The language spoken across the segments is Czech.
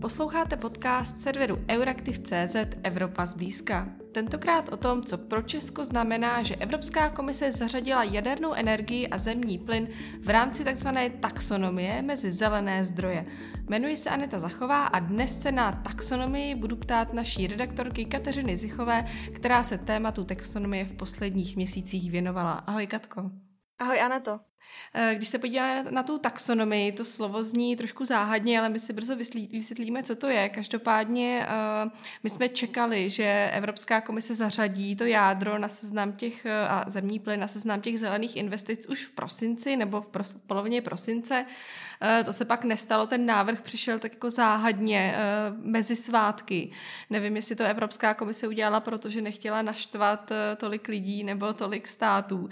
Posloucháte podcast serveru Euraktiv.cz Evropa zblízka. Tentokrát o tom, co pro Česko znamená, že Evropská komise zařadila jadernou energii a zemní plyn v rámci tzv. taxonomie mezi zelené zdroje. Jmenuji se Aneta Zachová a dnes se na taxonomii budu ptát naší redaktorky Kateřiny Zichové, která se tématu taxonomie v posledních měsících věnovala. Ahoj Katko. Ahoj Aneto. Eh, když se podíváme na, na tu taxonomii, to slovo zní trošku záhadně, ale my si brzo vysvětlíme, co to je. Každopádně uh, my jsme čekali, že Evropská komise zařadí to jádro na seznam těch uh, a zemní plyn na seznam těch zelených investic už v prosinci nebo v, pros, polovině prosince. To se pak nestalo, ten návrh přišel tak jako záhadně mezi svátky. Nevím, jestli to Evropská komise udělala, protože nechtěla naštvat tolik lidí nebo tolik států.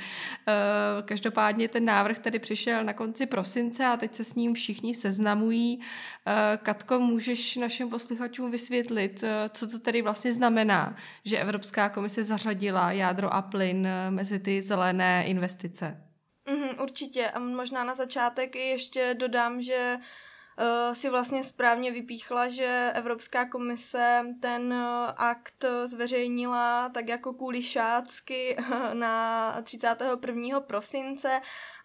Každopádně ten návrh návrh tedy přišel na konci prosince a teď se s ním všichni seznamují. Eh, Katko, můžeš našim posluchačům vysvětlit, eh, co to tedy vlastně znamená, že Evropská komise zařadila jádro a plyn eh, mezi ty zelené investice? Mm, určitě. A možná na začátek ještě dodám, že si vlastně správně vypíchla, že Evropská komise ten akt zveřejnila tak jako kulišácky na 31. prosince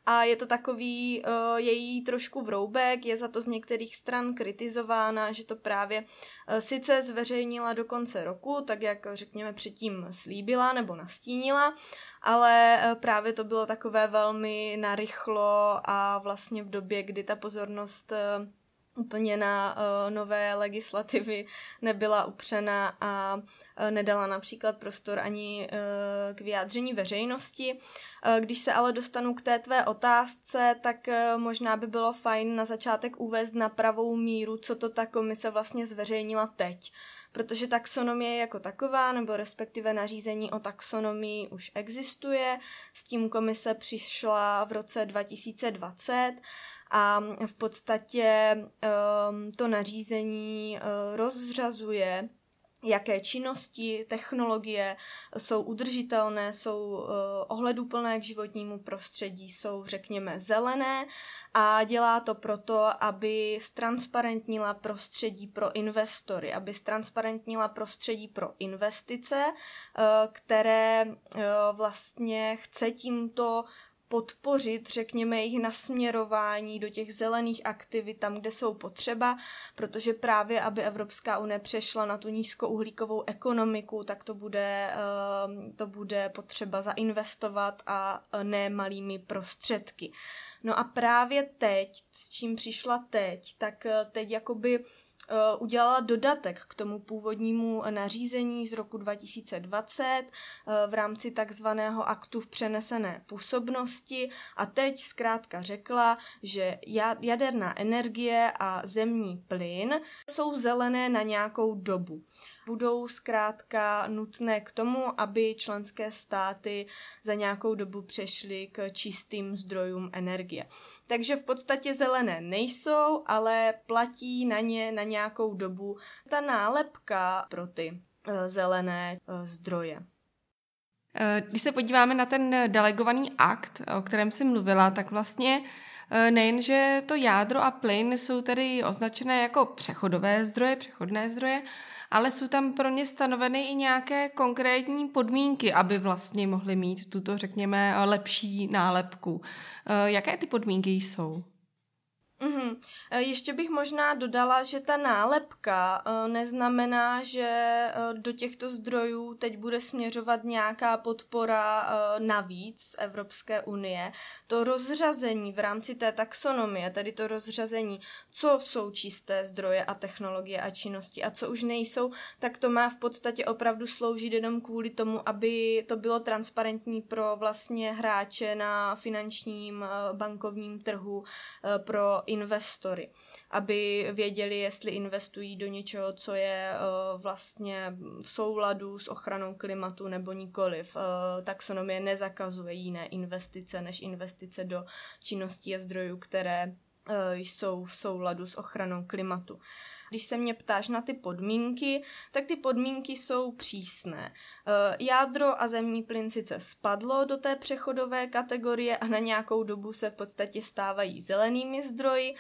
a je to takový uh, její trošku vroubek, je za to z některých stran kritizována, že to právě uh, sice zveřejnila do konce roku, tak jak řekněme předtím slíbila nebo nastínila, ale uh, právě to bylo takové velmi narychlo a vlastně v době, kdy ta pozornost uh, úplně na uh, nové legislativy nebyla upřena a uh, nedala například prostor ani uh, k vyjádření veřejnosti. Když se ale dostanu k té tvé otázce, tak možná by bylo fajn na začátek uvést na pravou míru, co to ta komise vlastně zveřejnila teď protože taxonomie jako taková, nebo respektive nařízení o taxonomii už existuje. S tím komise přišla v roce 2020 a v podstatě um, to nařízení uh, rozřazuje jaké činnosti, technologie jsou udržitelné, jsou uh, ohleduplné k životnímu prostředí, jsou, řekněme, zelené. A dělá to proto, aby stransparentnila prostředí pro investory, aby stransparentnila prostředí pro investice, uh, které vlastně chce tímto podpořit, řekněme, jejich nasměrování do těch zelených aktivit tam, kde jsou potřeba, protože právě, aby Evropská unie přešla na tu nízkouhlíkovou ekonomiku, tak to bude, ehm, to bude potřeba zainvestovat a ne malými prostředky. No a právě teď, s čím přišla teď, tak eh, teď jakoby udělala dodatek k tomu původnímu nařízení z roku 2020 eh, v rámci takzvaného aktu v přenesené působnosti. A teď zkrátka řekla, že jaderná energie a zemní plyn jsou zelené na nějakou dobu budou zkrátka nutné k tomu, aby členské státy za nějakou dobu přešly k čistým zdrojům energie. Takže v podstatě zelené nejsou, ale platí na ně na nějakou dobu ta nálepka pro ty eh, zelené eh, zdroje. Eh, když se podíváme na ten delegovaný akt, o kterém jsi mluvila, tak vlastně nejenže to jádro a plyn jsou tedy označené jako přechodové zdroje, přechodné zdroje, ale jsou tam pro ně stanoveny i nějaké konkrétní podmínky, aby vlastně mohli mít tuto, řekněme, lepší nálepku. Eh, jaké ty podmínky jsou? Mm-hmm. Ještě bych možná dodala, že ta nálepka e, neznamená, že e, do těchto zdrojů teď bude směřovat nějaká podpora navíc Evropské unie. To rozřazení v rámci té taxonomie, tedy to rozřazení, co jsou čisté zdroje a technologie a činnosti a co už nejsou, tak to má v podstatě opravdu sloužit jenom kvůli tomu, aby to bylo transparentní pro vlastně hráče na finančním bankovním trhu, pro investory, aby věděli, jestli investují do něčeho, co je uh, vlastně v souladu s ochranou klimatu nebo nikoliv. Uh, taxonomie nezakazuje jiné investice než investice do činností a zdrojů, které jsou v souladu s ochranou klimatu. Když se mě ptáš na ty podmínky, tak ty podmínky jsou přísné. Jádro a zemní plyn sice spadlo do té přechodové kategorie a na nějakou dobu se v podstatě stávají zelenými zdroji,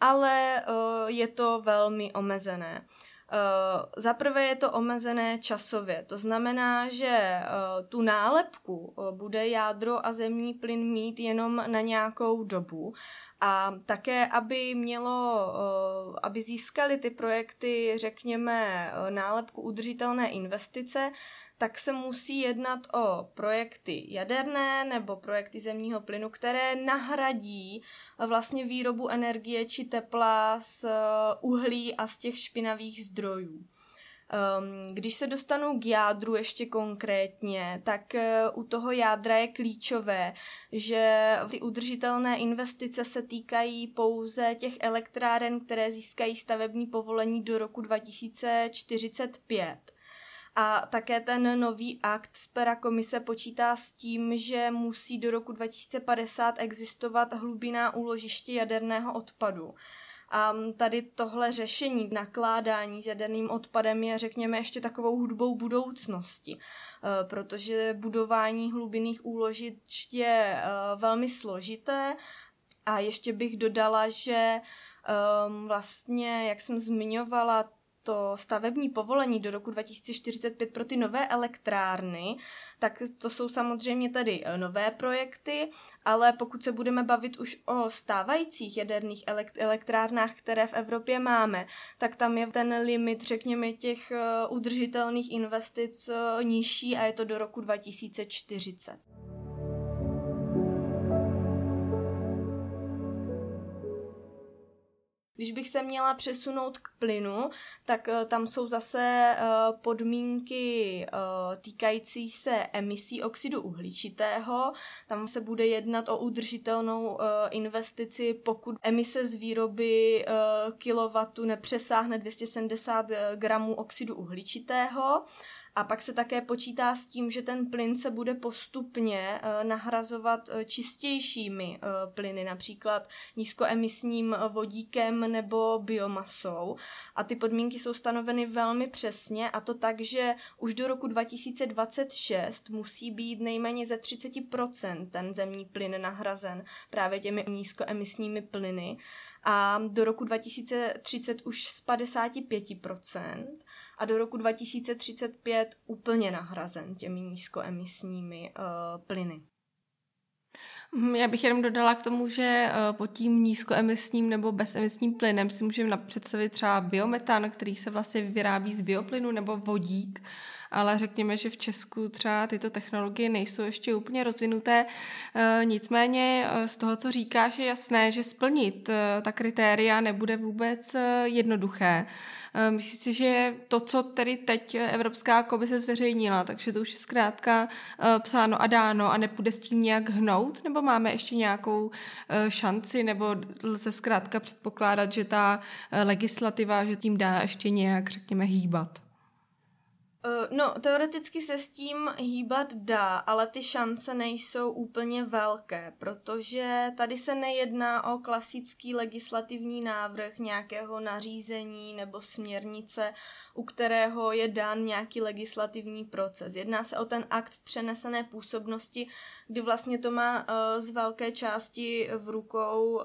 ale je to velmi omezené. Uh, Za prvé je to omezené časově, to znamená, že uh, tu nálepku uh, bude jádro a zemní plyn mít jenom na nějakou dobu. A také, aby mělo, aby získali ty projekty, řekněme, nálepku udržitelné investice, tak se musí jednat o projekty jaderné nebo projekty zemního plynu, které nahradí vlastně výrobu energie či tepla z uhlí a z těch špinavých zdrojů. Um, když se dostanu k jádru ještě konkrétně, tak uh, u toho jádra je klíčové, že ty udržitelné investice se týkají pouze těch elektráren, které získají stavební povolení do roku 2045. A také ten nový akt z pera komise počítá s tím, že musí do roku 2050 existovat hlubinná úložiště jaderného odpadu. A tady tohle řešení nakládání s jaderným odpadem je, řekněme, ještě takovou hudbou budoucnosti, e, protože budování hlubinných úložišť je e, velmi složité a ještě bych dodala, že um, vlastně, jak jsem zmiňovala, to stavební povolení do roku 2045 pro ty nové elektrárny, tak to jsou samozřejmě tady eh, nové projekty, ale pokud se budeme bavit už o stávajících jaderných elektrárnách, které v Evropě máme, tak tam je ten limit, řekněme, těch eh, udržitelných investic eh, nižší a je to do roku 2040. Když bych se měla přesunout k plynu, tak uh, tam jsou zase uh, podmínky uh, týkající se emisí oxidu uhličitého. Tam se bude jednat o udržitelnou investici, pokud emise z výroby kilowattu nepřesáhne 270 gramů oxidu uhličitého. A pak se také počítá s tím, že ten plyn se bude postupně uh, nahrazovat uh, čistějšími uh, plyny, například nízkoemisním vodíkem nebo biomasou. A ty podmínky jsou stanoveny velmi přesně a to tak, že už do roku 2026 musí být nejméně ze 30% ten zemní plyn nahrazen právě těmi nízkoemisními plyny a do roku 2030 už z 55% a do roku 2035 úplně nahrazen těmi nízkoemisními uh, plyny. Hm, já bych jenom dodala k tomu, že eh, pod tím nízkoemisním nebo bezemisním plynem si můžeme představit třeba biometan, který se vlastně vyrábí z bioplynu nebo vodík, ale řekněme, že v Česku třeba tyto technologie nejsou ještě úplně rozvinuté. Eh, nicméně eh, z toho, co říkáš, je jasné, že splnit ta kritéria nebude vůbec jednoduché. Myslím si, že to, co tedy teď Evropská komise zveřejnila, takže to už je zkrátka psáno a dáno a nepůjde s tím nějak hnout, nebo máme ještě nějakou šanci, nebo lze zkrátka předpokládat, že ta legislativa, že tím dá ještě nějak, řekněme, hýbat? Eh, no, teoreticky se s tím hýbat dá, ale ty šance nejsou úplně velké, protože tady se nejedná o klasický legislativní návrh nějakého nařízení nebo směrnice, u kterého je dán nějaký legislativní proces. Jedná se o ten akt v přenesené působnosti, kdy vlastně to má uh, z velké části v rukou uh,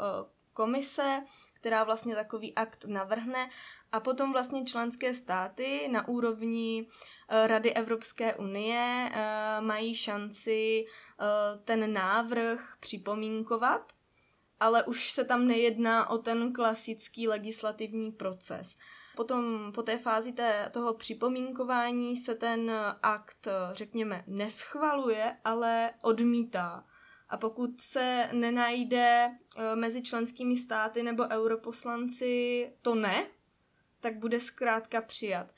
komise, která vlastně takový akt navrhne a potom vlastně členské státy na úrovni eh, Rady Evropské unie eh, mají šanci eh, ten návrh připomínkovat, ale už se tam nejedná o ten klasický legislativní proces. Potom po té fázi té, toho připomínkování se ten akt, řekněme, neschvaluje, ale odmítá. A pokud se nenajde mezi členskými státy nebo europoslanci to ne, tak bude zkrátka přijat.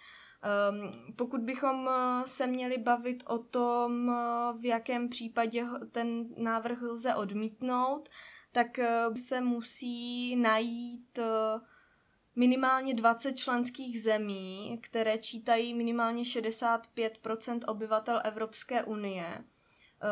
Um, pokud bychom eh, se měli bavit o tom, eh, v jakém případě ten návrh lze odmítnout, tak eh, se musí najít minimálně 20 členských zemí, které čítají minimálně 65% obyvatel Evropské unie Eh,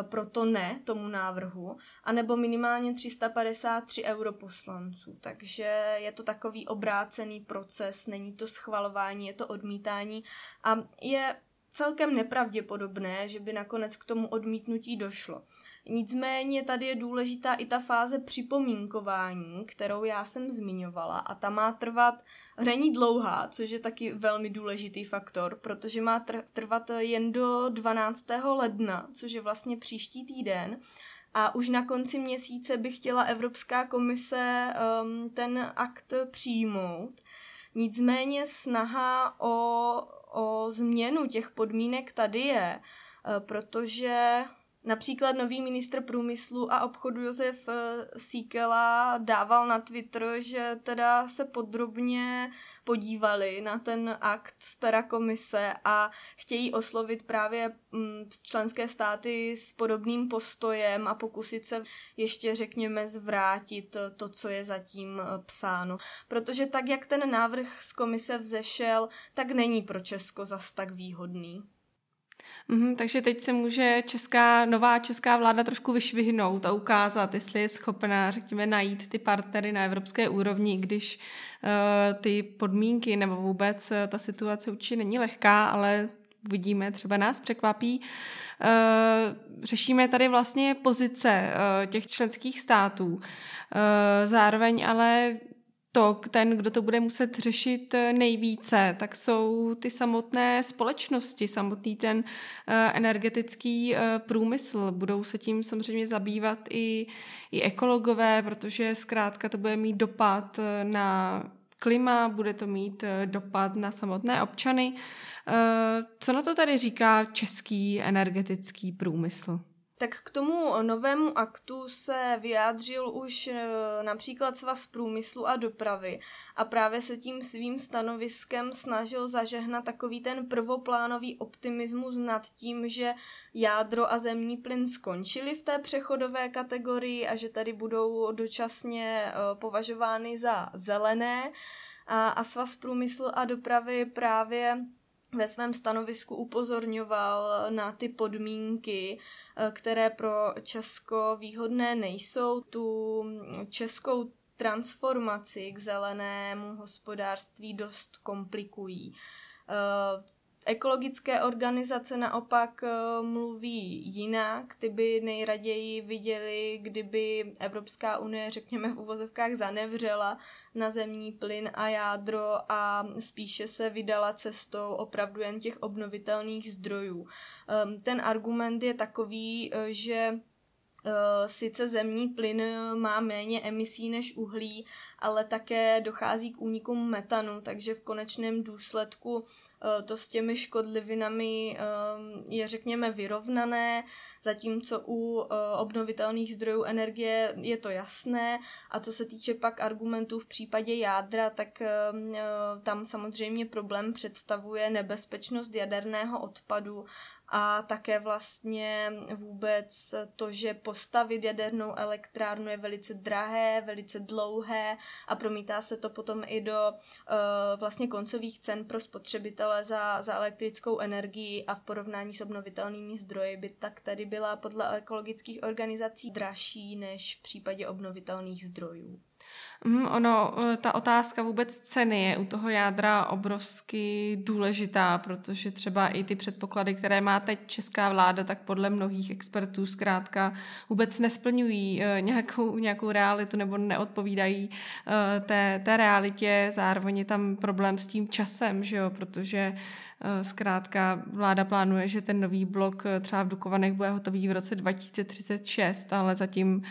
proto ne tomu návrhu, anebo minimálně 353 europoslanců. Takže je to takový obrácený proces, není to schvalování, je to odmítání a je celkem nepravděpodobné, že by nakonec k tomu odmítnutí došlo. Nicméně tady je důležitá i ta fáze připomínkování, kterou já jsem zmiňovala a ta má trvat, není dlouhá, což je taky velmi důležitý faktor, protože má trvat jen do 12. ledna, což je vlastně příští týden a už na konci měsíce by chtěla Evropská komise um, ten akt přijmout. Nicméně snaha o, o změnu těch podmínek tady je, uh, protože Například nový ministr průmyslu a obchodu Josef eh, Síkela dával na Twitter, že teda se podrobně podívali na ten akt z pera komise a chtějí oslovit právě mm, členské státy s podobným postojem a pokusit se ještě, řekněme, zvrátit to, co je zatím eh, psáno. Protože tak, jak ten návrh z komise vzešel, tak není pro Česko zas tak výhodný. Mm, takže teď se může česká, nová česká vláda trošku vyšvihnout a ukázat, jestli je schopná, řekněme, najít ty partnery na evropské úrovni, když uh, ty podmínky nebo vůbec uh, ta situace určitě není lehká, ale uvidíme, třeba nás překvapí. Uh, řešíme tady vlastně pozice těch členských států. Zároveň ale to, ten, kdo to bude muset řešit eh, nejvíce, tak jsou ty samotné společnosti, samotný ten eh, energetický eh, průmysl. Budou se tím samozřejmě zabývat i, i ekologové, protože zkrátka to bude mít dopad na klima, bude to mít dopad na samotné občany. Co na to tady říká český energetický průmysl? Tak k tomu novému aktu se vyjádřil už e, například Svaz průmyslu a dopravy a právě se tím svým stanoviskem snažil zažehnat takový ten prvoplánový optimismus nad tím, že jádro a zemní plyn skončili v té přechodové kategorii a že tady budou dočasně e, považovány za zelené. A, a Svaz průmyslu a dopravy právě ve svém stanovisku upozorňoval na ty podmínky, eh, které pro Česko výhodné nejsou. Tu českou transformaci k zelenému hospodářství dost komplikují. Ekologické organizace naopak eh, mluví jinak, ty by nejraději viděli, kdyby Evropská unie, řekněme v uvozovkách, zanevřela na zemní plyn a jádro a spíše se vydala cestou opravdu jen těch obnovitelných zdrojů. Ehm, ten argument je takový, eh, že Eh, sice zemní plyn má méně emisí než uhlí, ale také dochází k únikům metanu, takže v konečném důsledku to s těmi škodlivinami eh, je řekněme vyrovnané, zatímco u obnovitelných zdrojů energie je to jasné. A co se týče pak argumentů v případě jádra, tak tam samozřejmě problém představuje nebezpečnost jaderného odpadu a také vlastně vůbec to, že postavit jadernou elektrárnu je velice drahé, velice dlouhé a promítá se to potom i do vlastně koncových cen pro spotřebitele za, za elektrickou energii a v porovnání s obnovitelnými zdroji by tak tady byla podle ekologických organizací dražší než v případě obnovitelných zdrojů. Mm, ono, eh, ta otázka vůbec ceny je u toho jádra obrovsky důležitá, protože třeba i ty předpoklady, které má teď česká vláda, tak podle mnohých expertů zkrátka vůbec nesplňují eh, nějakou, nějakou realitu nebo neodpovídají eh, té, té realitě. Zároveň je tam problém s tím časem, že jo, protože zkrátka vláda plánuje, že ten nový blok třeba v Dukovanech bude hotový v roce 2036, ale zatím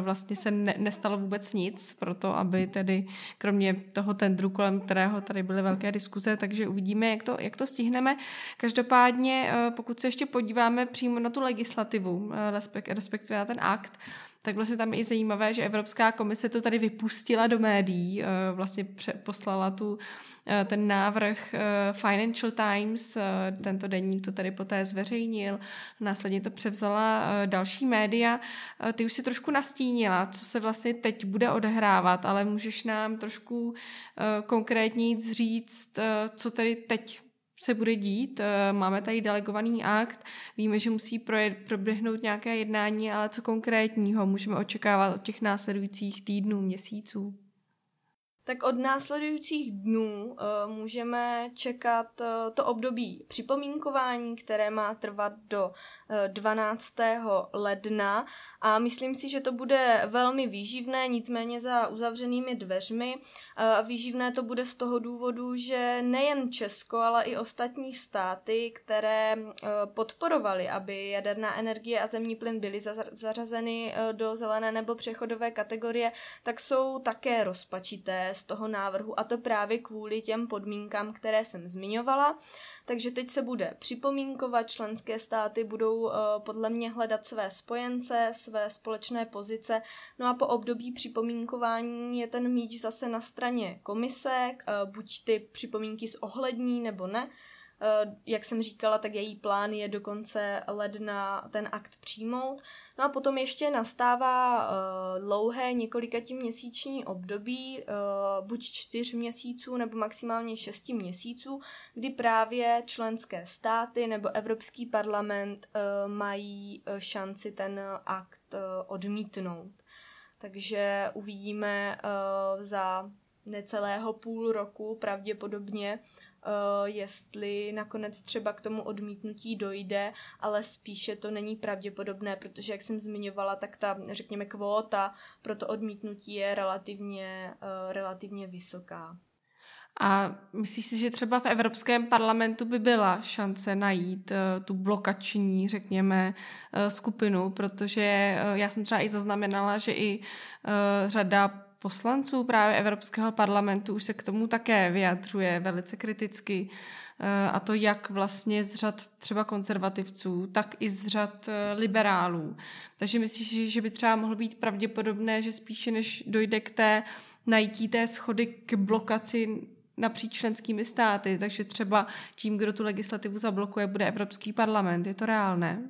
vlastně se ne, nestalo vůbec nic, to, aby tedy kromě toho tendru, kolem kterého tady byly velké diskuze, takže uvidíme, jak to, jak to stihneme. Každopádně, eh, pokud se ještě podíváme přímo na tu legislativu, eh, respektive na ten akt, tak vlastně tam je i zajímavé, že Evropská komise to tady vypustila do médií, eh, vlastně poslala tu Eh, ten návrh eh, Financial Times, tento denník to tady poté zveřejnil, následně to převzala další média. Ty už si trošku nastínila, co se vlastně teď bude odehrávat, ale můžeš nám trošku konkrétně říct, co tady teď se bude dít. Máme tady delegovaný akt, víme, že musí proběhnout nějaké jednání, ale co konkrétního můžeme očekávat od těch následujících týdnů, měsíců? tak od následujících dnů uh, můžeme čekat uh, to období připomínkování, které má trvat do 12. ledna a myslím si, že to bude velmi výživné, nicméně za uzavřenými dveřmi. Uh, výživné to bude z toho důvodu, že nejen Česko, ale i ostatní státy, které uh, podporovaly, aby jaderná energie a zemní plyn byly zařazeny do zelené nebo přechodové kategorie, tak jsou také rozpačité z toho návrhu a to právě kvůli těm podmínkám, které jsem zmiňovala. Takže teď se bude připomínkovat, členské státy budou uh, podle mě hledat své spojence, své společné pozice. No a po období připomínkování je ten míč zase na straně komise, uh, buď ty připomínky zohlední nebo ne. Eh, jak jsem říkala, tak její plán je do konce ledna ten akt přijmout. No a potom ještě nastává uh, dlouhé měsíční období, uh, buď čtyř měsíců nebo maximálně šesti měsíců, kdy právě členské státy nebo Evropský parlament mají šanci ten akt odmítnout. Takže uvidíme za necelého půl roku pravděpodobně, jestli nakonec třeba k tomu odmítnutí dojde, ale spíše to není pravděpodobné, protože jak jsem zmiňovala, tak ta, řekněme, kvóta pro to odmítnutí je relativně, uh, relativně vysoká. A myslíš si, že třeba v Evropském parlamentu by byla šance najít uh, tu blokační, řekněme, skupinu, protože já jsem třeba i zaznamenala, že i řada poslanců právě Evropského parlamentu už se k tomu také vyjadřuje velice kriticky. Eh, a to jak vlastně z řad třeba konzervativců, tak i z řad eh, liberálů. Takže myslíš, že by třeba mohlo být pravděpodobné, že spíše než dojde k té najítí té schody k blokaci napříč členskými státy, takže třeba tím, kdo tu legislativu zablokuje, bude Evropský parlament. Je to reálné?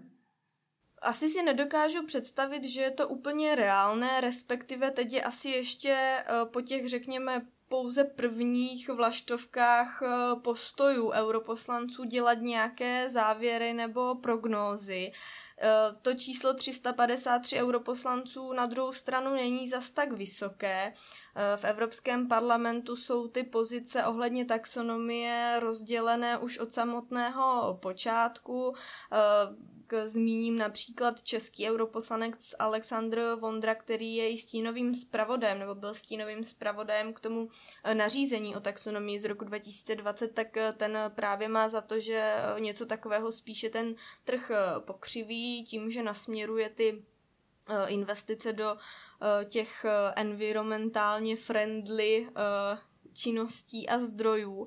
Asi si nedokážu představit, že je to úplně reálné, respektive teď je asi ještě eh, po těch, řekněme, pouze prvních vlaštovkách eh, postojů europoslanců dělat nějaké závěry nebo prognózy. Eh, to číslo 353 europoslanců na druhou stranu není zas tak vysoké. V Evropském parlamentu jsou ty pozice ohledně taxonomie rozdělené už od samotného počátku zmíním například český europoslanec Aleksandr Vondra, který je i stínovým zpravodajem, nebo byl stínovým zpravodajem k tomu eh, nařízení o taxonomii z roku 2020, tak eh, ten právě má za to, že eh, něco takového spíše ten trh pokřiví tím, že nasměruje ty investice do těch environmentálně friendly činností a zdrojů.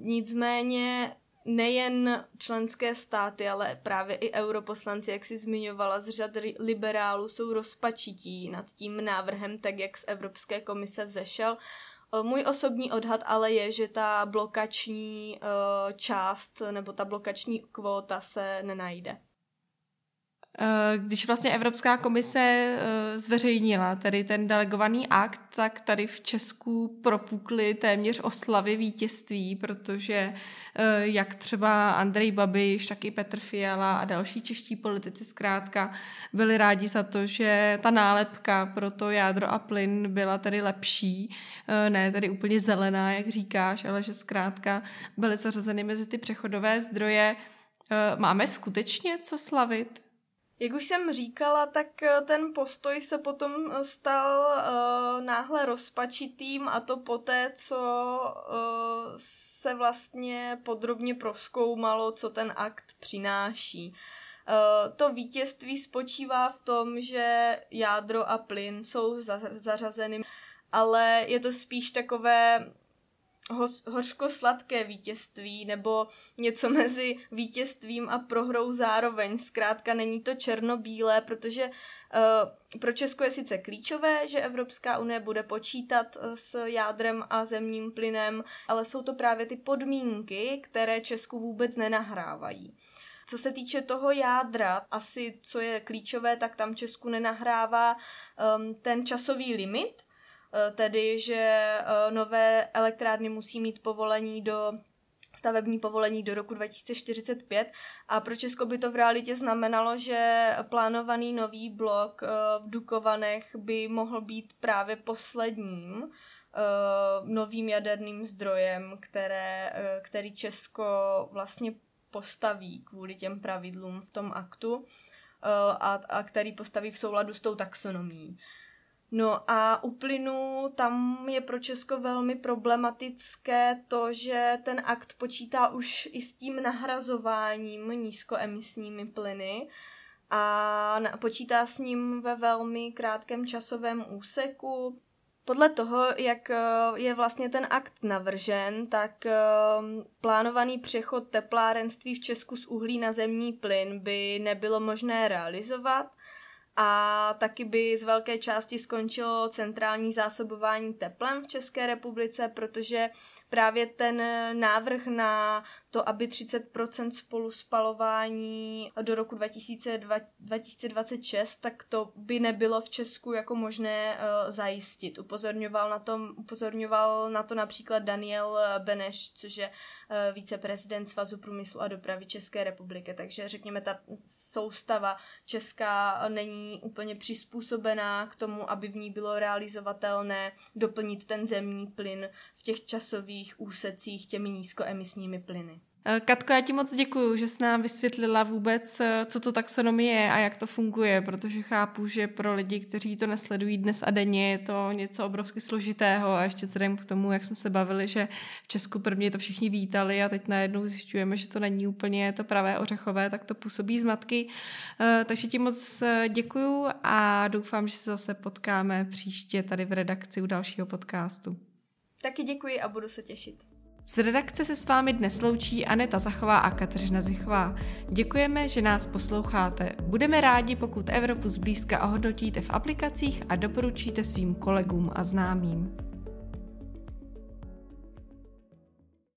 Nicméně nejen členské státy, ale právě i europoslanci, jak si zmiňovala, z řad liberálů jsou rozpačití nad tím návrhem, tak jak z Evropské komise vzešel. Eh, můj osobní odhad ale je, že ta blokační eh, část nebo ta blokační kvóta se nenajde. Eh, když vlastně Evropská komise eh, zveřejnila tady ten delegovaný akt, tak tady v Česku propukly téměř oslavy vítězství, protože eh, jak třeba Andrej Babiš, tak i Petr Fiala a další čeští politici zkrátka byli rádi za to, že ta nálepka pro to jádro a plyn byla tady lepší, ne tady úplně zelená, jak říkáš, ale že zkrátka byly zařazeny mezi ty přechodové zdroje. Máme skutečně co slavit? Jak už jsem říkala, tak eh, ten postoj se potom eh, stal uh, náhle rozpačitým a to poté, co uh, se vlastně podrobně proskoumalo, co ten akt přináší. Uh, to vítězství spočívá v tom, že jádro a plyn jsou zařazeny, ale je to spíš takové hořko-sladké vítězství nebo něco mezi vítězstvím a prohrou zároveň. Zkrátka není to černobílé, protože uh, pro Česko je sice klíčové, že Evropská unie bude počítat uh, s jádrem a zemním plynem, ale jsou to právě ty podmínky, které Česku vůbec nenahrávají. Co se týče toho jádra, asi co je klíčové, tak tam Česku nenahrává um, ten časový limit, Eh, tedy že eh, nové elektrárny musí mít povolení do stavební povolení do roku 2045 a pro Česko by to v realitě znamenalo, že plánovaný nový blok eh, v Dukovanech by mohl být právě posledním novým jaderným zdrojem, které, který Česko vlastně postaví kvůli těm pravidlům v tom aktu a, a který postaví v souladu s tou taxonomií. No a u plynu tam je pro Česko velmi problematické to, že ten akt počítá už i s tím nahrazováním nízkoemisními plyny a počítá s ním ve velmi krátkém časovém úseku. Podle toho, jak eh, je vlastně ten akt navržen, tak eh, plánovaný přechod teplárenství v Česku z uhlí na zemní plyn by nebylo možné realizovat – a taky by z velké části skončilo centrální zásobování teplem v České republice, protože právě ten návrh na to, aby 30% spolu spalování do roku 2026, tak to by nebylo v Česku jako možné uh, zajistit. Upozorňoval na, tom, upozorňoval na to například Daniel Beneš, což je viceprezident Svazu průmyslu a dopravy České republiky. Takže řekněme, ta soustava česká není úplně přizpůsobená k tomu, aby v ní bylo realizovatelné doplnit ten zemní plyn v těch časových úsecích těmi nízkoemisními plyny. Eh, Katko, já ti moc děkuju, že jsi nám vysvětlila vůbec, eh, co to taxonomie je a jak to funguje, protože chápu, že pro lidi, kteří to nesledují dnes a denně, je to něco obrovsky složitého a ještě vzhledem k tomu, jak jsme se bavili, že v Česku prvně to všichni vítali a teď najednou zjišťujeme, že to není úplně to pravé ořechové, tak to působí zmatky. Eh, takže ti moc děkuju a doufám, že se zase potkáme příště tady v redakci u dalšího podcastu. Taky děkuji a budu se těšit. Z redakce se s vámi dnes loučí Aneta Zachová a Kateřina Zichová. Děkujeme, že nás posloucháte. Budeme rádi, pokud Evropu zblízka ohodnotíte v aplikacích a doporučíte svým kolegům a známým.